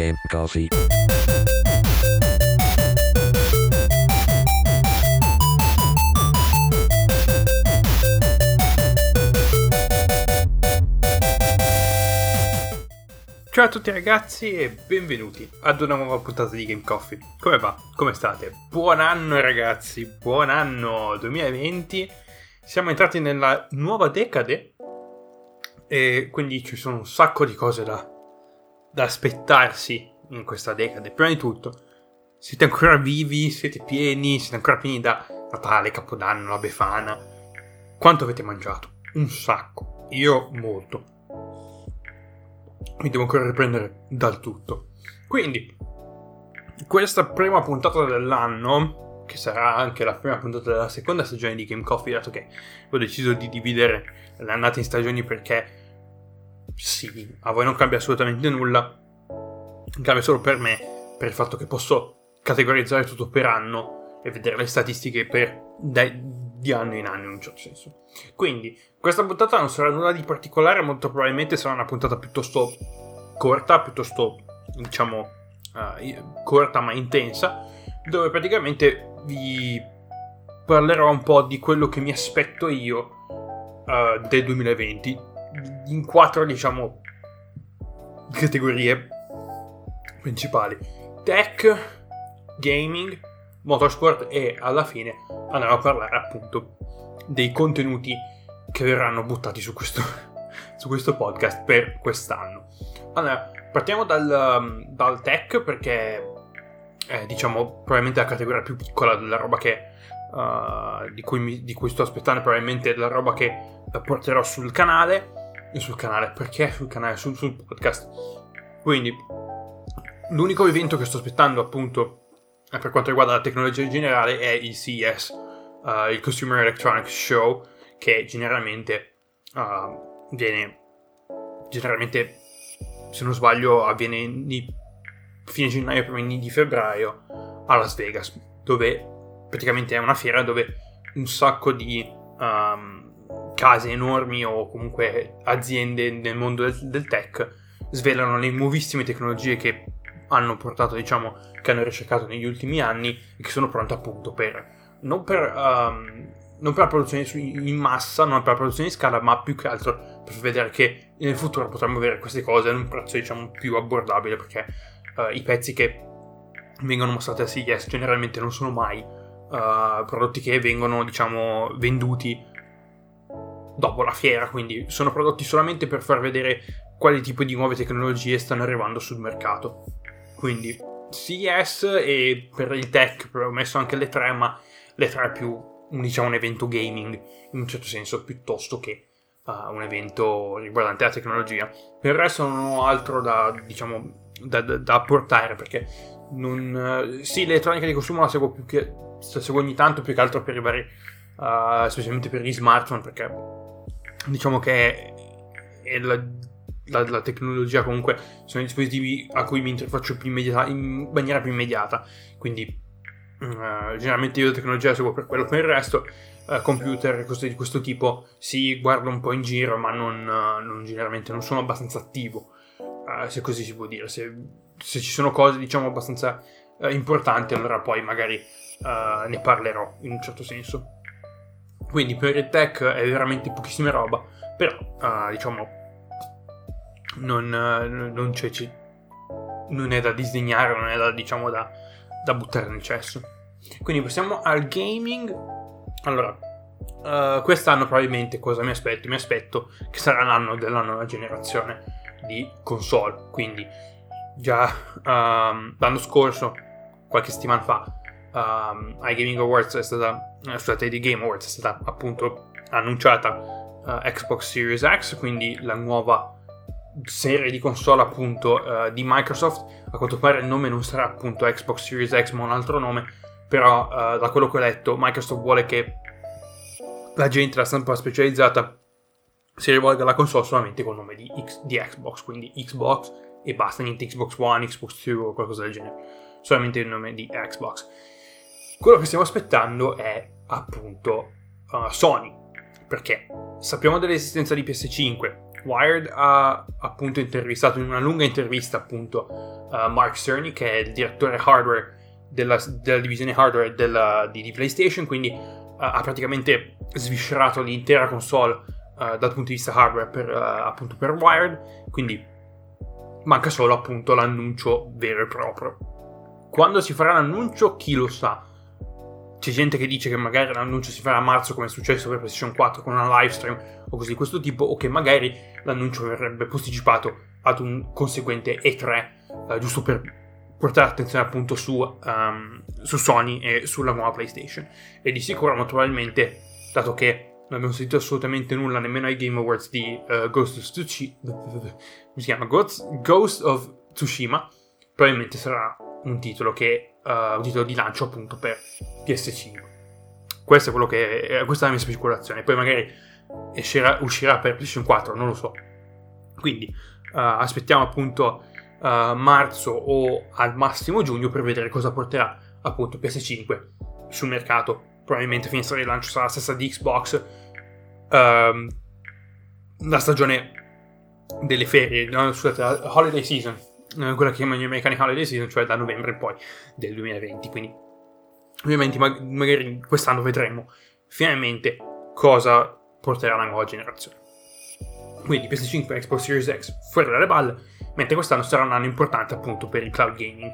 Game Coffee. Ciao a tutti ragazzi e benvenuti ad una nuova puntata di Game Coffee. Come va? Come state? Buon anno ragazzi, buon anno 2020. Siamo entrati nella nuova decade e quindi ci sono un sacco di cose da, da aspettarsi in questa decade. Prima di tutto, siete ancora vivi, siete pieni, siete ancora pieni da Natale, Capodanno, la Befana. Quanto avete mangiato? Un sacco. Io molto mi devo ancora riprendere dal tutto. Quindi, questa prima puntata dell'anno, che sarà anche la prima puntata della seconda stagione di Game Coffee, dato che ho deciso di dividere l'annata in stagioni perché sì, a voi non cambia assolutamente nulla, cambia solo per me, per il fatto che posso categorizzare tutto per anno e vedere le statistiche per, di anno in anno in un certo senso. Quindi, questa puntata non sarà nulla di particolare, molto probabilmente sarà una puntata piuttosto corta, piuttosto, diciamo, uh, corta ma intensa, dove praticamente vi parlerò un po' di quello che mi aspetto io uh, del 2020, in quattro, diciamo, categorie principali. Tech, gaming, motorsport e alla fine andremo a parlare appunto dei contenuti che verranno buttati su questo, su questo podcast per quest'anno. Allora, partiamo dal, um, dal tech perché è diciamo probabilmente la categoria più piccola della roba che, uh, di, cui mi, di, cui sto aspettando, probabilmente della roba che porterò sul canale. Sul canale, perché sul canale, sul, sul podcast. Quindi, l'unico evento che sto aspettando appunto per quanto riguarda la tecnologia in generale è il CES, uh, il Consumer Electronics Show, che generalmente uh, viene generalmente se non sbaglio avviene di fine gennaio prima di febbraio a Las Vegas dove praticamente è una fiera dove un sacco di um, case enormi o comunque aziende nel mondo del, del tech svelano le nuovissime tecnologie che hanno portato, diciamo, che hanno ricercato negli ultimi anni e che sono pronte appunto per non per, um, non per la produzione in massa, non per la produzione in scala, ma più che altro per vedere che nel futuro potremmo avere queste cose ad un prezzo, diciamo, più abbordabile perché uh, i pezzi che vengono mostrati a CES generalmente non sono mai uh, prodotti che vengono, diciamo, venduti dopo la fiera, quindi sono prodotti solamente per far vedere quali tipi di nuove tecnologie stanno arrivando sul mercato. Quindi CES e per il tech ho messo anche le tre, ma le tre è più diciamo un evento gaming in un certo senso piuttosto che uh, un evento riguardante la tecnologia. Per il resto non ho altro da diciamo da, da, da portare perché non, uh, sì l'elettronica di consumo la seguo più che la seguo ogni tanto più che altro per i vari uh, specialmente per gli smartphone perché diciamo che è la la, la, tecnologia comunque sono i dispositivi a cui mi interfaccio immediata, in maniera più immediata. Quindi uh, generalmente io la tecnologia la seguo per quello. Per il resto, uh, computer cose di questo tipo, sì, guardo un po' in giro, ma non, uh, non generalmente non sono abbastanza attivo. se così si può dire. Se, se ci sono cose, diciamo, abbastanza importanti, allora poi magari ne parlerò in un certo senso. Quindi per il tech è veramente pochissima roba, però diciamo non, non, c'è, non, è da disegnare, non è da, diciamo, da, da, buttare nel cesso. Quindi passiamo al gaming. Allora, uh, quest'anno probabilmente cosa mi aspetto? Mi aspetto che sarà l'anno della nuova generazione di console. Quindi già um, l'anno scorso, qualche settimana fa, um, ai Gaming Awards è stata, eh, scusate, di Game Awards è stata appunto annunciata uh, Xbox Series X, quindi la nuova serie di console appunto uh, di Microsoft. A quanto pare il nome non sarà appunto Xbox Series X ma un altro nome, però uh, da quello che ho letto Microsoft vuole che la gente, la stampa specializzata, si rivolga alla console solamente con il nome di, X, di Xbox, quindi Xbox e basta, niente Xbox One, Xbox 2 o qualcosa del genere, solamente il nome di Xbox. Quello che stiamo aspettando è appunto uh, Sony, perché sappiamo dell'esistenza di PS5, Wired ha appunto intervistato in una lunga intervista appunto uh, Mark Cerny, che è il direttore hardware della, della divisione hardware della, di, di, PlayStation, quindi uh, ha praticamente sviscerato l'intera console uh, dal punto di vista hardware per, appunto per Wired, quindi manca solo appunto l'annuncio vero e proprio. Quando si farà l'annuncio, chi lo sa? C'è gente che dice che magari l'annuncio si farà a marzo come è successo per PlayStation 4 con una live stream o così di questo tipo, o che magari l'annuncio verrebbe posticipato ad un conseguente E3, eh, giusto per portare attenzione appunto su, um, su, Sony e sulla nuova PlayStation. E di sicuro, naturalmente, dato che non abbiamo sentito assolutamente nulla nemmeno ai Game Awards di uh, Ghost of Tsushima, si chiama? Ghost of Tsushima, probabilmente sarà un titolo che uh, un titolo di lancio appunto per PS5. Questo è quello che è, questa è la mia speculazione. Poi magari uscirà, uscirà per PlayStation 4, non lo so. Quindi uh, aspettiamo appunto uh, marzo o al massimo giugno per vedere cosa porterà appunto PS5 sul mercato. Probabilmente finestra di lancio sarà la stessa di Xbox. Uh, la stagione delle ferie, no, scusate, la holiday season eh, quella che chiamano americani holiday season, cioè da novembre poi del 2020. Quindi, ovviamente, mag- magari quest'anno vedremo finalmente cosa porterà la nuova generazione. Quindi PS5 e Xbox Series X fuori dalle balle, mentre quest'anno sarà un anno importante appunto per il cloud gaming.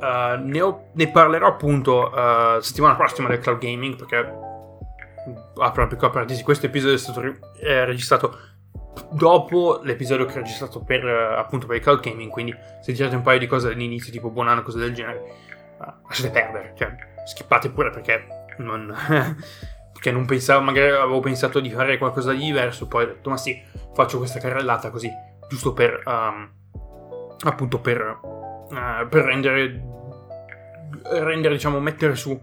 Uh, ne, ho, ne, parlerò appunto uh, settimana prossima del cloud gaming perché apro una piccola parentesi, questo episodio è stato re- è registrato dopo l'episodio che ho registrato per appunto per il cloud gaming, quindi se girate un paio di cose all'inizio, tipo buon anno, cose del genere, uh, lasciate perdere, cioè skippate pure perché non, perché non pensavo, magari avevo pensato di fare qualcosa di diverso, poi ho detto ma sì, faccio questa carrellata così, giusto per um, appunto per, uh, per rendere, rendere, diciamo, mettere su,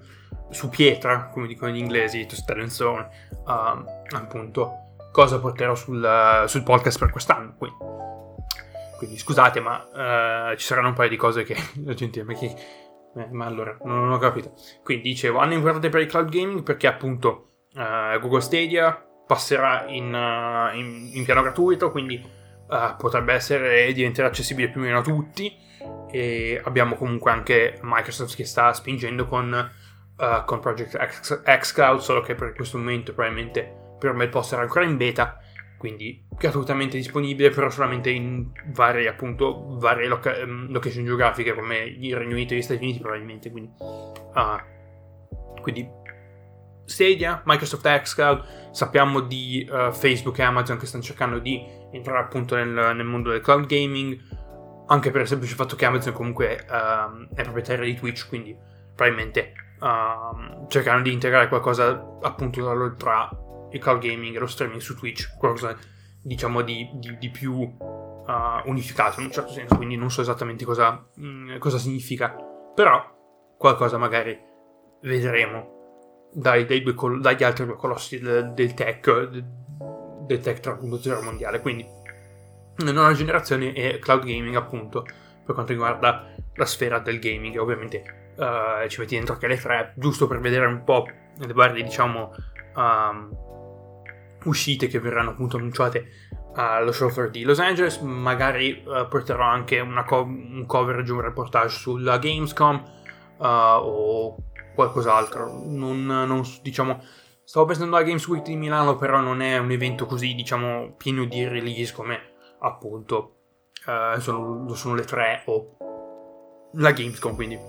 su pietra, come dicono gli inglesi, to stand in stone, uh, appunto cosa porterò sul, sul podcast per quest'anno. Quindi, quindi scusate, ma uh, ci saranno un paio di cose che la gente ma, che, eh, ma allora non, non, ho capito. Quindi dicevo, hanno importante per il cloud gaming perché appunto uh, Google Stadia passerà in, uh, in, in piano gratuito, quindi potrebbe essere diventerà accessibile più o meno a tutti. E abbiamo comunque anche Microsoft che sta spingendo con, con Project X, X solo che per questo momento probabilmente per me può essere ancora in beta, quindi gratuitamente disponibile, però solamente in varie, appunto, varie loca- ehm, location geografiche come il Regno Unito e gli Stati Uniti probabilmente, quindi, uh, quindi Stadia, Microsoft Xcloud, sappiamo di uh, Facebook e Amazon che stanno cercando di entrare appunto nel, nel, mondo del cloud gaming, anche per il semplice fatto che Amazon comunque uh, è proprietaria di Twitch, quindi probabilmente uh, cercano di integrare qualcosa appunto tra il cloud gaming e lo streaming su Twitch, qualcosa diciamo di, di, di più uh, unificato in un certo senso, quindi non so esattamente cosa, mh, mm, cosa significa, però qualcosa magari vedremo dai, dai due, dagli altri due colossi del, del tech, del, del tech 3.0 mondiale, quindi nuova generazione è cloud gaming appunto per quanto riguarda la sfera del gaming, ovviamente uh, ci metti dentro anche le tre, giusto per vedere un po' le varie diciamo um, uscite che verranno appunto annunciate allo show floor di Los Angeles. Magari uh, porterò anche co- un coverage, un reportage sulla Gamescom uh, o qualcos'altro. Non, non, diciamo, stavo pensando alla Games Week di Milano, però non è un evento così, diciamo, pieno di release come appunto uh, sono, sono le tre o la Gamescom, quindi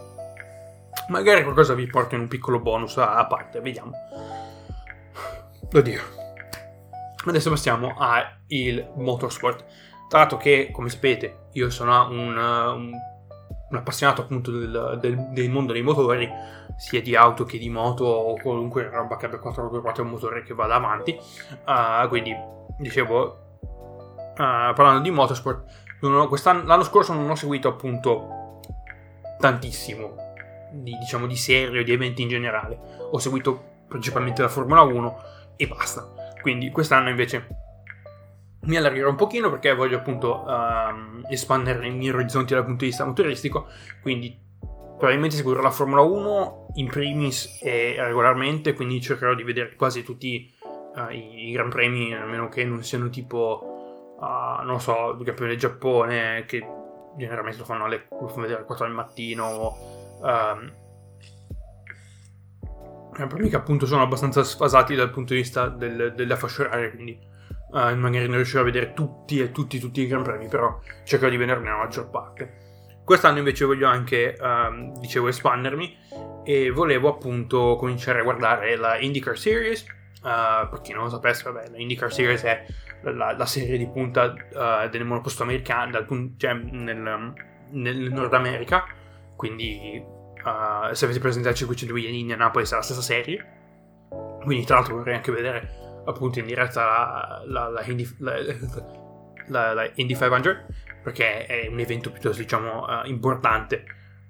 magari qualcosa vi porto in un piccolo bonus a, a parte, vediamo. Oddio. Adesso passiamo al motorsport. Tra l'altro che, come sapete, io sono un, un, un appassionato appunto del, del, del, mondo dei motori, sia di auto che di moto o qualunque roba che abbia 4x4 un motore che vada avanti. Uh, quindi, dicevo, uh, parlando di motorsport, l'anno scorso non ho seguito appunto tantissimo di, diciamo, di serie o di eventi in generale. Ho seguito principalmente la Formula 1 e basta quindi quest'anno invece mi allargherò un pochino perché voglio appunto um, espandere i miei orizzonti dal punto di vista motoristico, quindi probabilmente seguirò la Formula 1 in primis e regolarmente, quindi cercherò di vedere quasi tutti uh, i, i, Gran Premi, a meno che non siano tipo, uh, non so, il campione del Giappone, che generalmente lo fanno, alle, lo fanno vedere alle 4 del mattino. Um, premi che appunto sono abbastanza sfasati dal punto di vista del, della fascia oraria, quindi uh, magari non riuscirò a vedere tutti e tutti, tutti i Gran Premi, però cercherò di vederne la maggior parte. Quest'anno invece voglio anche, um, dicevo, espandermi e volevo appunto cominciare a guardare la IndyCar Series. Uh, per chi non lo sapesse, vabbè, la IndyCar Series è la, la serie di punta uh, del monoposto americano, cioè nel, nel, Nord America, quindi uh, se avete presente il circuito di Indianapolis è la stessa serie. Quindi tra l'altro vorrei anche vedere appunto in diretta la, la, la, Indy, la Indy 500 perché è un evento piuttosto diciamo uh, importante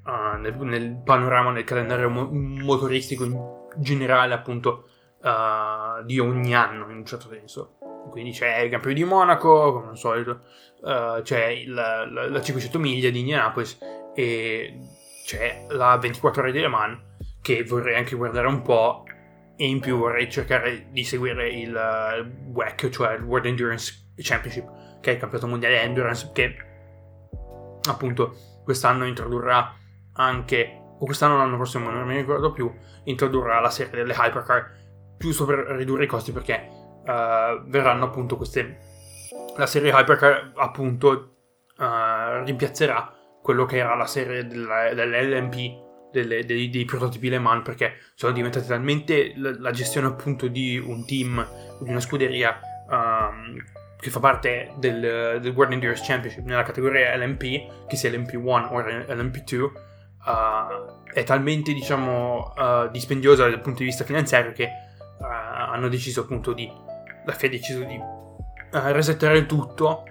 uh, nel, nel, panorama, nel calendario mo- motoristico in generale appunto uh, di ogni anno in un certo senso. Quindi c'è il Gran Premio di Monaco, come al solito, c'è il, la, la 500 miglia di Indianapolis e c'è la 24 ore di Le Mans che vorrei anche guardare un po' e in più vorrei cercare di seguire il WEC, cioè il World Endurance Championship che è il campionato mondiale endurance, che appunto quest'anno introdurrà anche, o quest'anno o l'anno prossimo, non mi ricordo più, introdurrà la serie delle hypercar, giusto per ridurre i costi perché uh, verranno appunto queste, la serie hypercar appunto uh, rimpiazzerà quello che era la serie della, dell'LMP delle, dei, dei, prototipi Le Mans perché sono diventate talmente la, la, gestione appunto di un team, di una scuderia um, che fa parte del, del World Endurance Championship nella categoria LMP, che sia LMP1 o LMP2, uh, è talmente, diciamo, uh, dispendiosa dal punto di vista finanziario che uh, hanno deciso appunto di... La FIA ha deciso di resettare il tutto,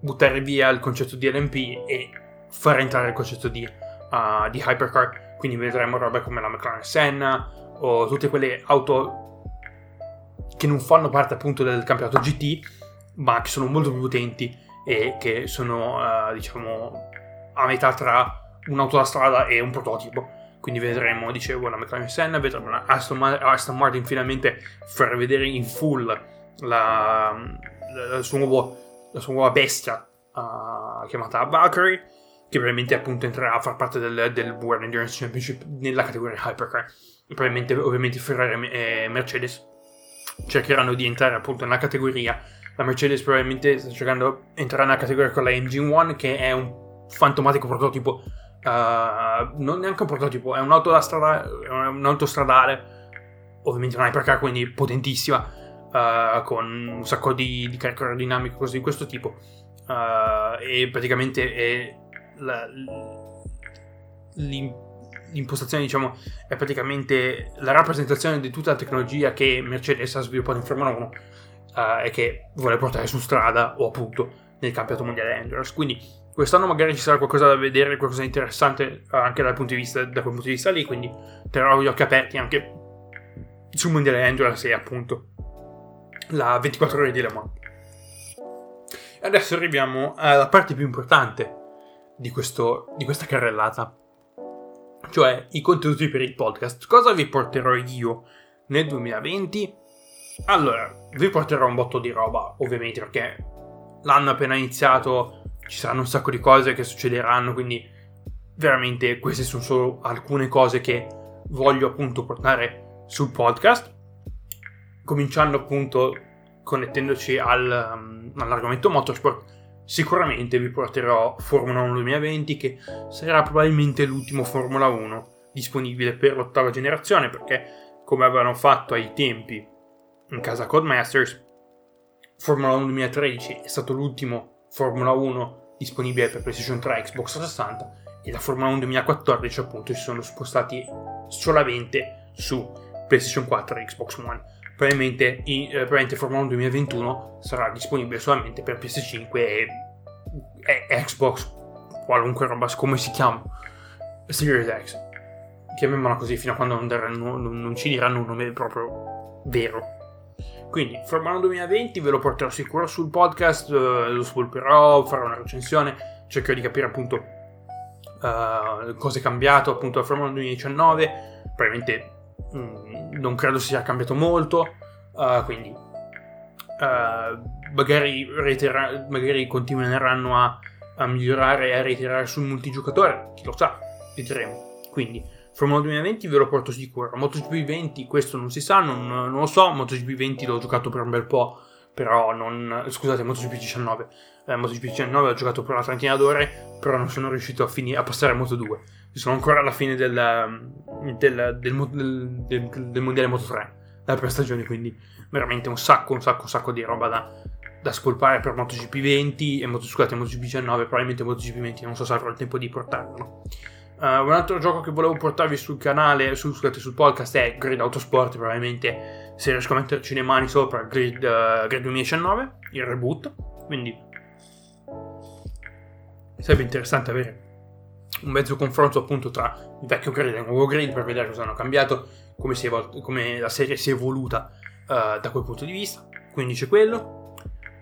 buttare via il concetto di LMP e far entrare il concetto di, di Hypercar. Quindi vedremo robe come la McLaren Senna o tutte quelle auto che non fanno parte appunto del campionato GT ma che sono molto più potenti e che sono, uh, diciamo, a metà tra un'auto da strada e un prototipo. Quindi vedremo, dicevo, la McLaren Senna, vedremo la Aston, Aston Martin finalmente far vedere in full la, la, la, sua, nuovo, la sua, nuova bestia uh, chiamata Valkyrie, che probabilmente appunto entrerà a far parte del, del World Endurance Championship nella categoria Hypercar. Probabilmente, ovviamente, Ferrari e Mercedes cercheranno di entrare appunto nella categoria la Mercedes probabilmente sta cercando di entrare nella categoria con la Engine One, che è un fantomatico prototipo. Uh, non neanche un prototipo, è un'auto da strada, un'auto stradale, ovviamente un hypercar, quindi potentissima, uh, con un sacco di, di carico aerodinamico, cose di questo tipo. Uh, e praticamente è la, l'impostazione, diciamo, è praticamente la rappresentazione di tutta la tecnologia che Mercedes ha sviluppato in Formula 1 uh, e che vuole portare su strada o appunto nel campionato mondiale Endurance. Quindi quest'anno magari ci sarà qualcosa da vedere, qualcosa di interessante uh, anche dal punto di vista, da quel punto di vista lì, quindi terrò gli occhi aperti anche sul mondiale Endurance e appunto la 24 ore di Le Mans. Adesso arriviamo alla parte più importante di, questo, di questa carrellata, cioè i contenuti per il podcast. Cosa vi porterò io nel 2020? Allora, vi porterò un botto di roba, ovviamente, perché l'anno appena iniziato, ci saranno un sacco di cose che succederanno, quindi veramente queste sono solo alcune cose che voglio appunto portare sul podcast. Cominciando appunto connettendoci al, um, all'argomento motorsport, sicuramente vi porterò Formula 1 2020 che sarà probabilmente l'ultimo Formula 1 disponibile per l'ottava generazione perché come avevano fatto ai tempi in casa Codemasters. Formula 1 2013 è stato l'ultimo Formula 1 disponibile per PlayStation 3 e Xbox 360 e la Formula 1 2014 appunto si sono spostati solamente su PlayStation 4 e Xbox One. Probabilmente, in, eh, probabilmente Formula 1 2021 sarà disponibile solamente per PS5 e, e Xbox, qualunque roba, come si chiama, Series X. Chiamiamola così fino a quando non, daranno, non, non ci diranno un nome proprio vero. Quindi, Formula 1 2020 ve lo porterò sicuro sul podcast, eh, lo svolperò, farò una recensione, cercherò di capire appunto uh, cosa è cambiato appunto la Formula 1 2019, probabilmente mm, non credo sia cambiato molto, uh, quindi uh, magari, reitera- magari continueranno a a migliorare e a ritirare sul multigiocatore, chi lo sa, vedremo. Quindi, Formula 2020 ve lo porto sicuro. MotoGP 20 questo non si sa, non, non lo so, MotoGP 20 l'ho giocato per un bel po', però non... scusate, MotoGP 19. Eh, MotoGP 19 l'ho giocato per una trentina d'ore, però non sono riuscito a, fini- a passare a Moto 2. Sono ancora alla fine del, del, del, del mondiale Moto 3, la prima stagione, quindi veramente un sacco, un sacco, un sacco di roba da, da spolpare per MotoGP 20 e Moto, scusate, MotoGP 19, probabilmente MotoGP 20 non so se avrò il tempo di portarlo. Uh, un altro gioco che volevo portarvi sul canale, sul, scusate, sul podcast è Grid Autosport, probabilmente se riesco a metterci le mani sopra Grid, uh, Grid 2019, il reboot, quindi sarebbe interessante avere un mezzo confronto appunto tra il vecchio grid e il nuovo grid per vedere cosa hanno cambiato, come, evol- come la serie si è evoluta uh, da quel punto di vista. Quindi c'è quello.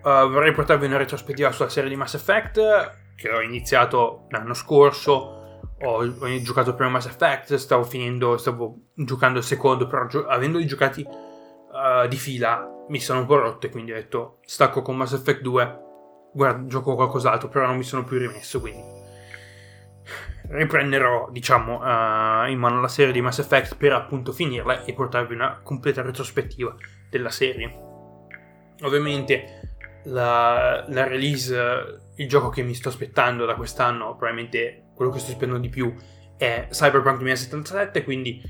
Uh, vorrei portarvi una retrospettiva sulla serie di Mass Effect che ho iniziato l'anno scorso. Ho, ho giocato il primo Mass Effect, stavo finendo, stavo giocando il secondo, però gio- avendoli giocati uh, di fila mi sono un po' rotto e quindi ho detto stacco con Mass Effect 2, guarda, gioco qualcos'altro, però non mi sono più rimesso, quindi riprenderò, diciamo, uh, in mano la serie di Mass Effect per appunto finirla e portarvi una completa retrospettiva della serie. Ovviamente la, la, release, il gioco che mi sto aspettando da quest'anno, probabilmente quello che sto aspettando di più è Cyberpunk 2077, quindi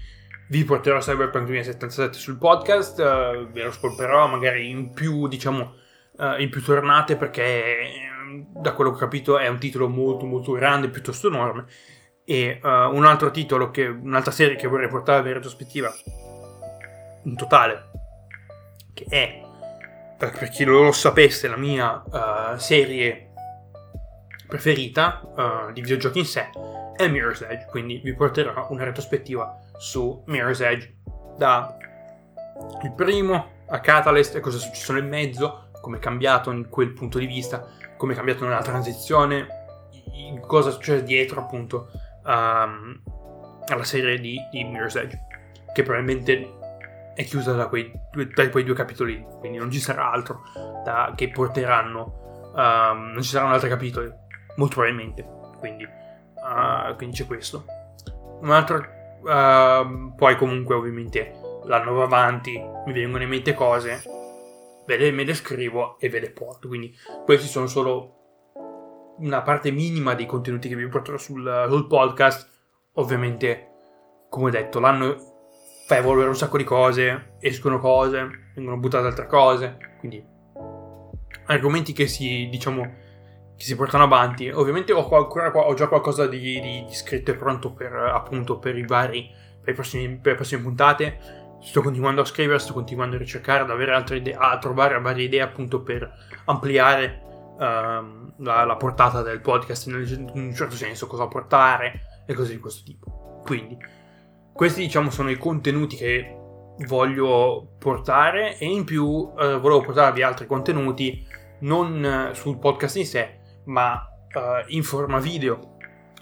vi porterò Cyberpunk 2077 sul podcast, uh, ve lo spolperò magari in più, diciamo, uh, in più tornate perché da quello che ho capito è un titolo molto molto grande, piuttosto enorme. E uh, un altro titolo, che, un'altra serie che vorrei portare in retrospettiva in totale, che è, per chi lo sapesse, la mia uh, serie preferita uh, di videogiochi in sé, è Mirror's Edge. Quindi vi porterò una retrospettiva su Mirror's Edge da il primo a Catalyst e cosa è successo nel mezzo, come è cambiato in quel punto di vista come è cambiato nella transizione, cosa succede dietro appunto um, alla serie di, di Mirror's Edge, che probabilmente è chiusa da quei, da quei due capitoli, quindi non ci sarà altro da, che porteranno, um, non ci saranno altri capitoli, molto probabilmente, quindi, uh, quindi c'è questo. Un altro, uh, poi comunque ovviamente l'anno va avanti, mi vengono in mente cose ve le, me le scrivo e ve le porto. Quindi questi sono solo una parte minima dei contenuti che vi porterò sul, sul podcast. Ovviamente, come ho detto, l'anno fa evolvere un sacco di cose, escono cose, vengono buttate altre cose, quindi argomenti che si, diciamo, che si portano avanti. Ovviamente ho, ancora, ho già qualcosa di, di, di, scritto e pronto per, appunto, per, i vari, per, prossimi, per le prossime puntate sto continuando a scrivere, sto continuando a ricercare, ad avere altre idee, a trovare varie idee appunto per ampliare uh, la, la, portata del podcast in un certo senso, cosa portare e cose di questo tipo. Quindi, questi diciamo sono i contenuti che voglio portare e in più uh, volevo portarvi altri contenuti non sul podcast in sé, ma uh, in forma video.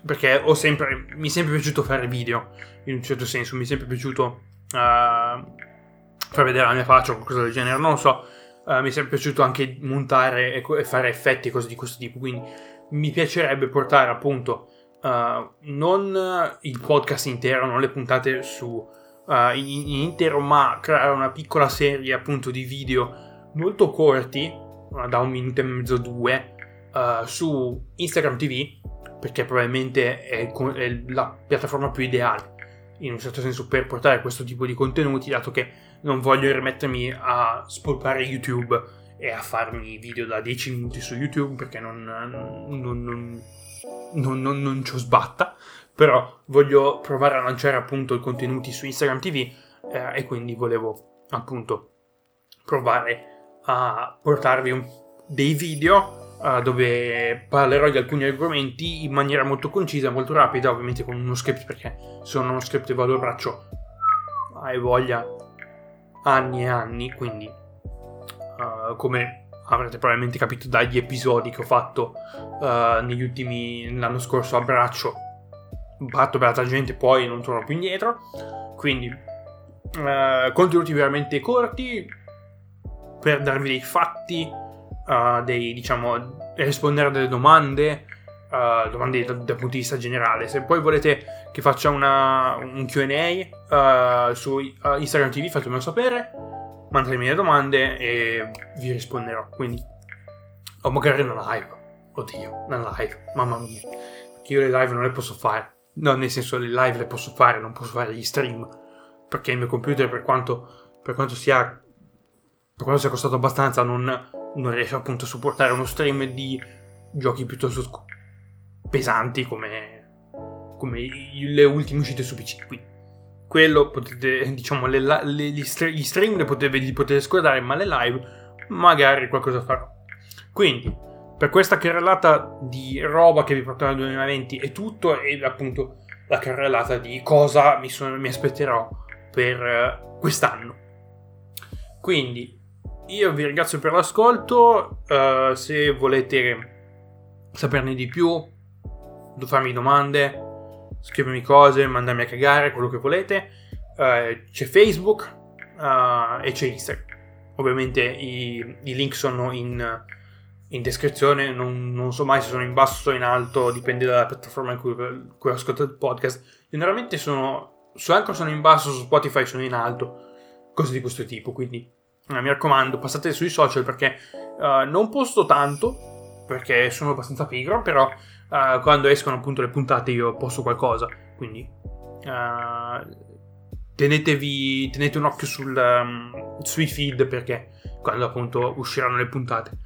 Perché sempre, mi è sempre piaciuto fare video, in un certo senso, mi è sempre piaciuto uh, far vedere la mia faccia o qualcosa del genere, non lo so. Uh, mi è sempre piaciuto anche montare e, e, fare effetti e cose di questo tipo. Quindi mi piacerebbe portare appunto non il podcast intero, non le puntate su in, in, intero, ma creare una piccola serie appunto di video molto corti, da un minuto e mezzo, due, su Instagram TV, perché probabilmente è, è la piattaforma più ideale in un certo senso per portare questo tipo di contenuti, dato che non voglio rimettermi a spolpare YouTube e a farmi video da 10 minuti su YouTube perché non, non, non, non, ci sbatta, però voglio provare a lanciare appunto i contenuti su Instagram TV eh, e quindi volevo appunto provare a portarvi un, dei video dove parlerò di alcuni argomenti in maniera molto concisa, molto rapida, ovviamente con uno script perché sono uno script che vado a braccio hai voglia anni e anni, quindi uh, come avrete probabilmente capito dagli episodi che ho fatto uh, negli ultimi l'anno scorso a braccio batto per la gente poi non torno più indietro quindi uh, contenuti veramente corti per darvi dei fatti uh, dei, diciamo, rispondere a delle domande, uh, domande dal, dal, punto di vista generale. Se poi volete che faccia una, un QA uh, su Instagram TV, fatemelo sapere, mandatemi le domande e vi risponderò. Quindi, o magari una live. Oddio, una live, mamma mia. Perché io le live non le posso fare. No, nel senso, le live le posso fare, non posso fare gli stream. Perché il mio computer, per quanto, per quanto sia. Per quanto sia costato abbastanza, non, non riesce appunto a supportare uno stream di giochi piuttosto pesanti come, come le ultime uscite su PC. Quindi quello potete, diciamo, le, le, gli, stream le potete, li potete scordare, ma le live magari qualcosa farò. Quindi, per questa carrellata di roba che vi porterò nel 2020 è tutto, e appunto la carrellata di cosa mi, sono, mi aspetterò per uh, quest'anno. Quindi, io vi ringrazio per l'ascolto. Uh, se volete saperne di più, farmi domande, scrivermi cose, mandarmi a cagare, quello che volete. Uh, c'è Facebook uh, e c'è Instagram. Ovviamente i, i link sono in, in descrizione, non, non, so mai se sono in basso o in alto, dipende dalla piattaforma in cui, cui ascoltate il podcast. Generalmente sono, su Anchor sono in basso, su Spotify sono in alto, cose di questo tipo. Quindi mi raccomando, passate sui social perché non posto tanto, perché sono abbastanza pigro, però uh, quando escono appunto le puntate io posto qualcosa, quindi uh, tenetevi, tenete un occhio sul, um, sui feed perché quando appunto usciranno le puntate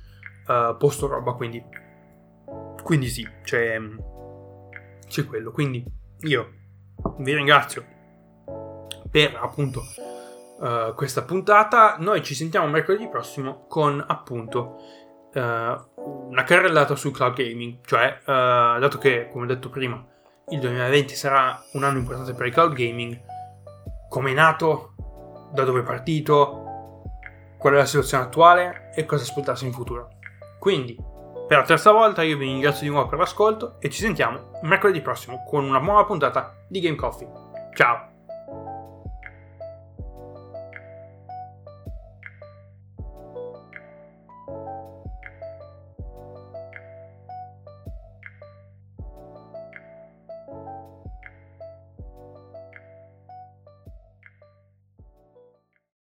uh, posto roba, quindi, quindi sì, c'è, c'è quello, quindi io vi ringrazio per appunto uh, questa puntata. Noi ci sentiamo mercoledì prossimo con appunto uh, una carrellata sul cloud gaming, cioè uh, dato che, come detto prima, il 2020 sarà un anno importante per il cloud gaming, come è nato, da dove è partito, qual è la situazione attuale e cosa aspettarsi in futuro. Quindi, per la terza volta io vi ringrazio di nuovo per l'ascolto e ci sentiamo mercoledì prossimo con una nuova puntata di Game Coffee. Ciao!